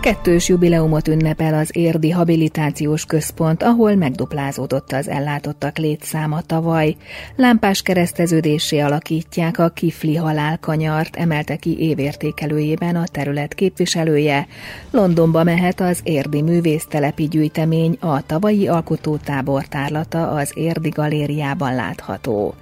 Kettős jubileumot ünnepel az Érdi Habilitációs Központ, ahol megduplázódott az ellátottak létszáma tavaly. Lámpás kereszteződésé alakítják a Kifli halálkanyart, emelte ki évértékelőjében a terület képviselője. Londonba mehet az Érdi Művésztelepi Gyűjtemény, a tavalyi alkotótábor tárlata az Érdi Galériában látható.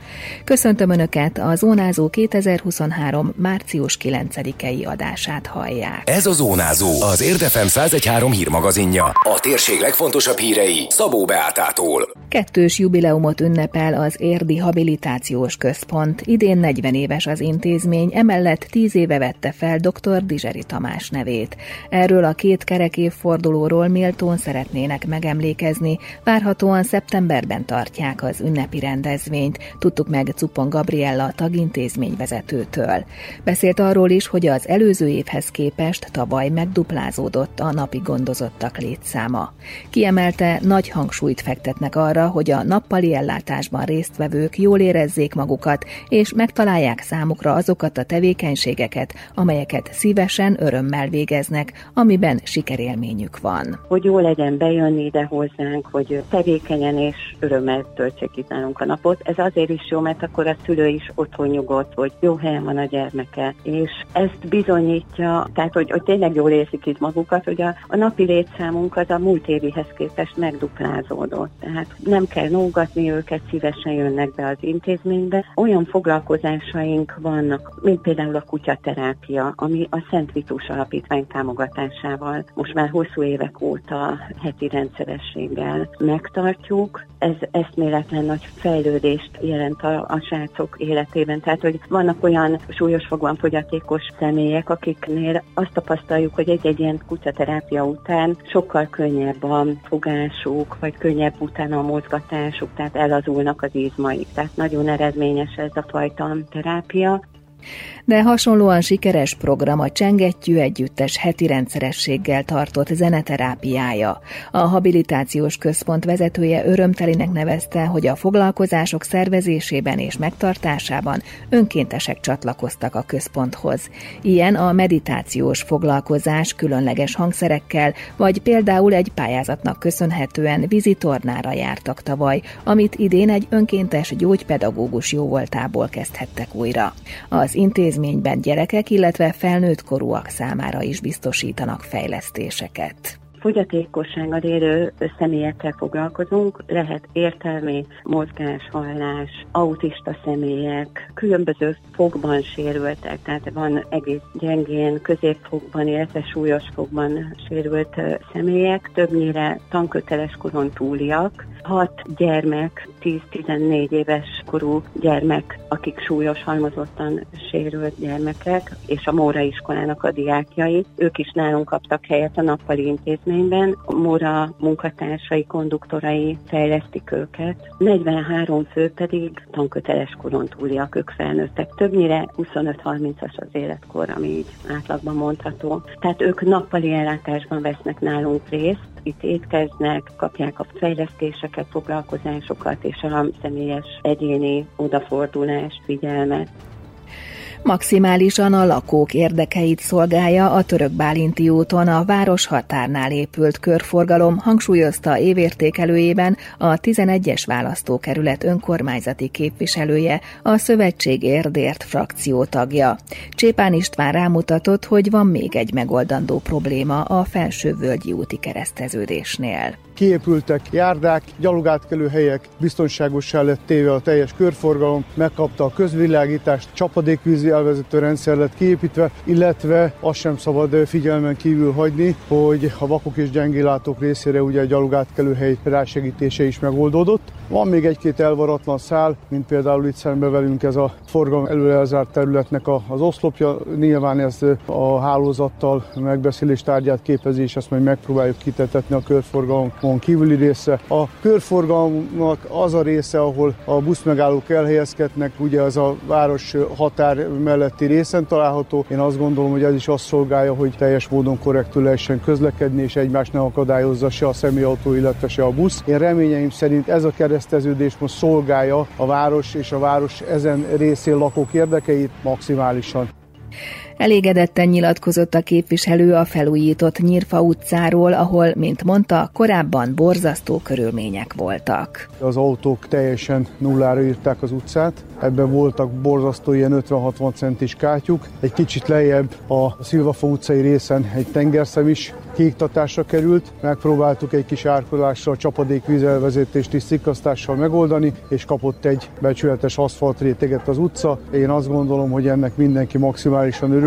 Köszöntöm Önöket, a Zónázó 2023. március 9-i adását hallják. Ez a Zónázó, az Érdefem 1013 hírmagazinja. A térség legfontosabb hírei Szabó Beátától. Kettős jubileumot ünnepel az Érdi Habilitációs Központ. Idén 40 éves az intézmény, emellett 10 éve vette fel dr. Dizseri Tamás nevét. Erről a két kerek évfordulóról méltón szeretnének megemlékezni. Várhatóan szeptemberben tartják az ünnepi rendezvényt. Tudtuk meg Cupon Gabriella tagintézmény vezetőtől. Beszélt arról is, hogy az előző évhez képest tavaly megduplázódott a napi gondozottak létszáma. Kiemelte, nagy hangsúlyt fektetnek arra, hogy a nappali ellátásban résztvevők jól érezzék magukat, és megtalálják számukra azokat a tevékenységeket, amelyeket szívesen, örömmel végeznek, amiben sikerélményük van. Hogy jó legyen bejönni ide hozzánk, hogy tevékenyen és örömmel töltsék itt nálunk a napot. Ez azért is jó, mert akkor a szülő is otthon nyugodt, hogy jó helyen van a gyermeke. És ezt bizonyítja, tehát hogy, hogy tényleg jól érzik itt magukat, hogy a, a napi létszámunk az a múlt évihez képest megduplázódott. Tehát nem kell nógatni őket, szívesen jönnek be az intézménybe. Olyan foglalkozásaink vannak, mint például a kutyaterápia, ami a Szent Vitus Alapítvány támogatásával most már hosszú évek óta heti rendszerességgel megtartjuk. Ez eszméletlen nagy fejlődést jelent a, a srácok életében. Tehát, hogy vannak olyan súlyos fogban fogyatékos személyek, akiknél azt tapasztaljuk, hogy egy-egy ilyen kutyaterápia után sokkal könnyebb a fogásuk, vagy könnyebb utána a mozgatásuk, tehát elazulnak az izmaik. Tehát nagyon eredményes ez a fajta terápia. De hasonlóan sikeres program a Csengettyű Együttes heti rendszerességgel tartott zeneterápiája. A habilitációs központ vezetője örömtelinek nevezte, hogy a foglalkozások szervezésében és megtartásában önkéntesek csatlakoztak a központhoz. Ilyen a meditációs foglalkozás különleges hangszerekkel, vagy például egy pályázatnak köszönhetően vizitornára jártak tavaly, amit idén egy önkéntes gyógypedagógus jóvoltából kezdhettek újra. Az intézmény intézményben gyerekek, illetve felnőtt korúak számára is biztosítanak fejlesztéseket. Fogyatékossággal élő személyekkel foglalkozunk, lehet értelmi, mozgás, hallás, autista személyek, különböző fogban sérültek, tehát van egész gyengén, középfogban, illetve súlyos fogban sérült személyek, többnyire tanköteles koron túliak, hat gyermek, 10-14 éves korú gyermek, akik súlyos halmozottan sérült gyermekek, és a Móra iskolának a diákjai, ők is nálunk kaptak helyet a nappali intézményben. A Móra munkatársai, konduktorai fejlesztik őket. 43 fő pedig tanköteles koron túliak, ők felnőttek. Többnyire 25-30-as az életkor, ami így átlagban mondható. Tehát ők nappali ellátásban vesznek nálunk részt, itt étkeznek, kapják a fejlesztéseket, foglalkozásokat és a személyes egyéni odafordulás, figyelmet. Maximálisan a lakók érdekeit szolgálja a török Bálinti úton a város határnál épült körforgalom, hangsúlyozta évértékelőjében a 11-es választókerület önkormányzati képviselője, a Szövetség Érdért frakció tagja. Csépán István rámutatott, hogy van még egy megoldandó probléma a felsővölgyi úti kereszteződésnél kiépültek járdák, gyalogátkelő helyek, biztonságossá lett téve a teljes körforgalom, megkapta a közvilágítást, csapadékvízi elvezető rendszer lett kiépítve, illetve azt sem szabad figyelmen kívül hagyni, hogy a vakok és gyengélátók részére ugye a gyalogátkelő hely rásegítése is megoldódott. Van még egy-két elvaratlan szál, mint például itt szembe velünk ez a forgalom előre elzárt területnek az oszlopja. Nyilván ez a hálózattal megbeszélés tárgyát képezi, és ezt majd megpróbáljuk kitetetni a körforgalom Budapeston kívüli része. A körforgalomnak az a része, ahol a buszmegállók elhelyezkednek, ugye az a város határ melletti részen található. Én azt gondolom, hogy ez is azt szolgálja, hogy teljes módon korrektül lehessen közlekedni, és egymást ne akadályozza se a személyautó, illetve se a busz. Én reményeim szerint ez a kereszteződés most szolgálja a város és a város ezen részén lakók érdekeit maximálisan. Elégedetten nyilatkozott a képviselő a felújított Nyírfa utcáról, ahol, mint mondta, korábban borzasztó körülmények voltak. Az autók teljesen nullára írták az utcát, ebben voltak borzasztó ilyen 50-60 centis kátyuk. Egy kicsit lejjebb a Szilvafa utcai részen egy tengerszem is kiiktatásra került. Megpróbáltuk egy kis árkodással, csapadékvízelvezetést és szikasztással megoldani, és kapott egy becsületes aszfaltréteget az utca. Én azt gondolom, hogy ennek mindenki maximálisan örül.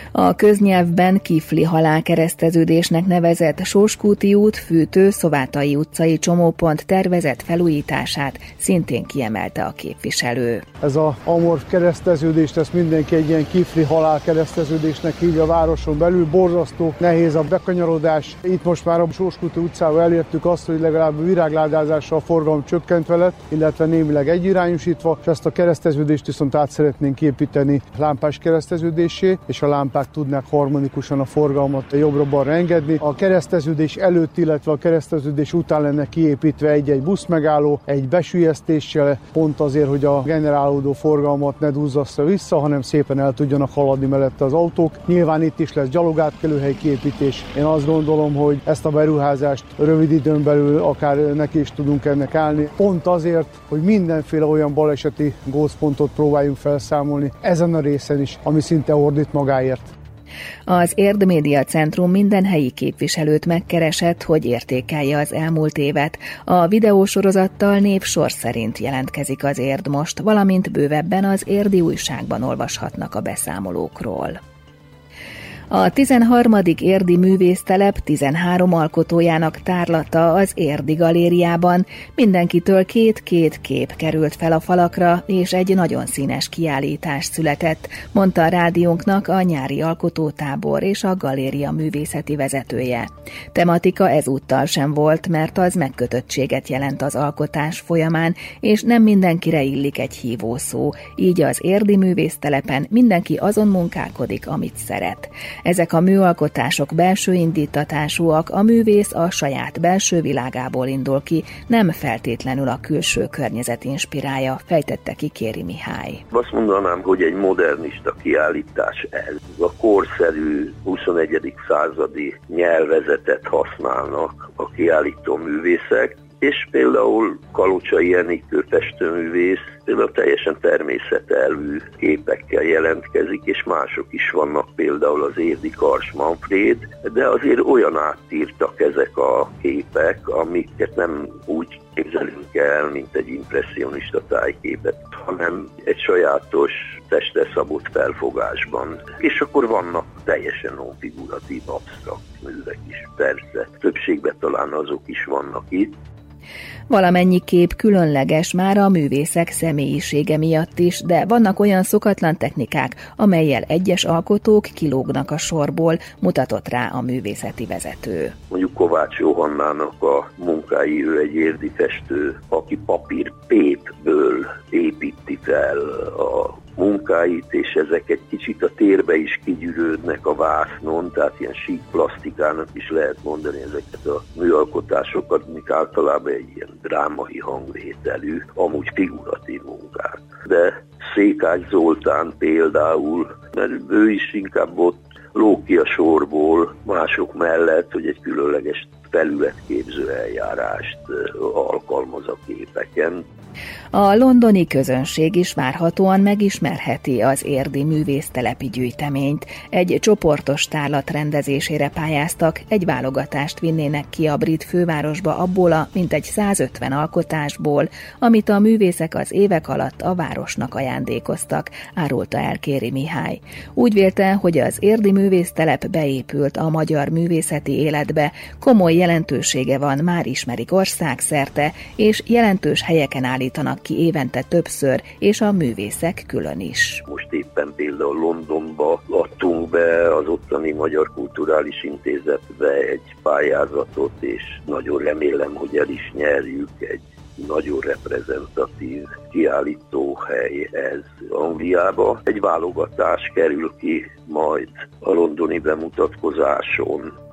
A köznyelvben Kifli halálkereszteződésnek nevezett Sóskúti út, Fűtő, Szovátai utcai csomópont tervezett felújítását szintén kiemelte a képviselő. Ez a amorf kereszteződést, ezt mindenki egy ilyen Kifli halálkereszteződésnek hívja a városon belül. Borzasztó, nehéz a bekanyarodás. Itt most már a Sóskúti utcával elértük azt, hogy legalább a virágládázással a forgalom csökkentve lett, illetve némileg egyirányosítva, és ezt a kereszteződést viszont át szeretnénk építeni lámpás kereszteződésé, és a lámpás lámpák tudnák harmonikusan a forgalmat jobbra-balra engedni. A kereszteződés előtt, illetve a kereszteződés után lenne kiépítve egy-egy buszmegálló, egy besülyeztéssel, pont azért, hogy a generálódó forgalmat ne duzzassza vissza, hanem szépen el tudjanak haladni mellette az autók. Nyilván itt is lesz gyalogátkelőhely kiépítés. Én azt gondolom, hogy ezt a beruházást rövid időn belül akár neki is tudunk ennek állni. Pont azért, hogy mindenféle olyan baleseti gózpontot próbáljunk felszámolni ezen a részen is, ami szinte ordít magáért. Az Érd Média Centrum minden helyi képviselőt megkeresett, hogy értékelje az elmúlt évet. A videósorozattal név sor szerint jelentkezik az Érd most, valamint bővebben az Érdi újságban olvashatnak a beszámolókról. A 13. érdi művésztelep 13 alkotójának tárlata az Érdi galériában. Mindenkitől két-két kép került fel a falakra, és egy nagyon színes kiállítás született, mondta a rádiónknak a nyári alkotótábor és a galéria művészeti vezetője. Tematika ezúttal sem volt, mert az megkötöttséget jelent az alkotás folyamán, és nem mindenkire illik egy hívószó, így az érdi művésztelepen mindenki azon munkálkodik, amit szeret. Ezek a műalkotások belső indítatásúak, a művész a saját belső világából indul ki, nem feltétlenül a külső környezet inspirálja, fejtette ki Kéri Mihály. Azt mondanám, hogy egy modernista kiállítás ez. A korszerű 21. századi nyelvezetet használnak a kiállító művészek, és például Kalocsai Enikő festőművész például teljesen természetelvű képekkel jelentkezik, és mások is vannak, például az Érdi Kars Manfred, de azért olyan átírtak ezek a képek, amiket nem úgy képzelünk el, mint egy impressionista tájképet, hanem egy sajátos testre szabott felfogásban. És akkor vannak teljesen non-figuratív, absztrakt művek is, persze. Többségben talán azok is vannak itt, Valamennyi kép különleges már a művészek személyisége miatt is, de vannak olyan szokatlan technikák, amelyel egyes alkotók kilógnak a sorból, mutatott rá a művészeti vezető. Mondjuk Kovács Johannának a munkái, ő egy érdi festő, aki papír pépből építi fel a munkáit, és ezek egy kicsit a térbe is kigyűrődnek a vásznon, tehát ilyen sík plastikának is lehet mondani ezeket a műalkotásokat, mik általában egy ilyen drámai hangvételű, amúgy figuratív munkák. De Székács Zoltán például, mert ő is inkább ott lók a sorból mások mellett, hogy egy különleges felületképző eljárást alkalmaz a képeken. A londoni közönség is várhatóan megismerheti az érdi művésztelepi gyűjteményt. Egy csoportos tárlat rendezésére pályáztak, egy válogatást vinnének ki a brit fővárosba abból a mintegy 150 alkotásból, amit a művészek az évek alatt a városnak ajándékoztak, árulta el Kéri Mihály. Úgy vélte, hogy az érdi művésztelep beépült a magyar művészeti életbe, komoly jelentősége van, már ismerik országszerte, és jelentős helyeken állítanak ki évente többször, és a művészek külön is. Most éppen például Londonba adtunk be az ottani Magyar Kulturális Intézetbe egy pályázatot, és nagyon remélem, hogy el is nyerjük egy nagyon reprezentatív kiállítóhely ez Angliába. Egy válogatás kerül ki majd a londoni bemutatkozáson.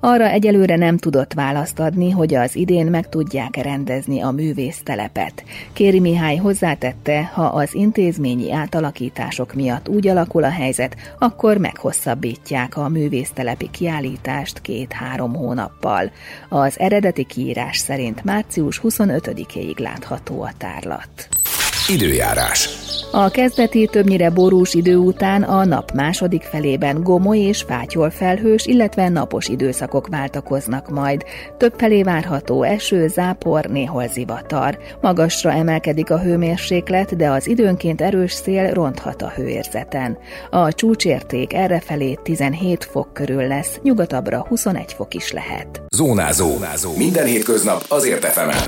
Arra egyelőre nem tudott választ adni, hogy az idén meg tudják rendezni a művésztelepet. Kéri Mihály hozzátette, ha az intézményi átalakítások miatt úgy alakul a helyzet, akkor meghosszabbítják a művésztelepi kiállítást két-három hónappal. Az eredeti kiírás szerint március 25-éig látható a tárlat. Időjárás. A kezdeti többnyire borús idő után a nap második felében gomoly és fátyol felhős, illetve napos időszakok váltakoznak majd. Több felé várható eső, zápor, néhol zivatar. Magasra emelkedik a hőmérséklet, de az időnként erős szél ronthat a hőérzeten. A csúcsérték errefelé 17 fok körül lesz, nyugatabbra 21 fok is lehet. Zónázó. Zónázó. Minden hétköznap azért efemel.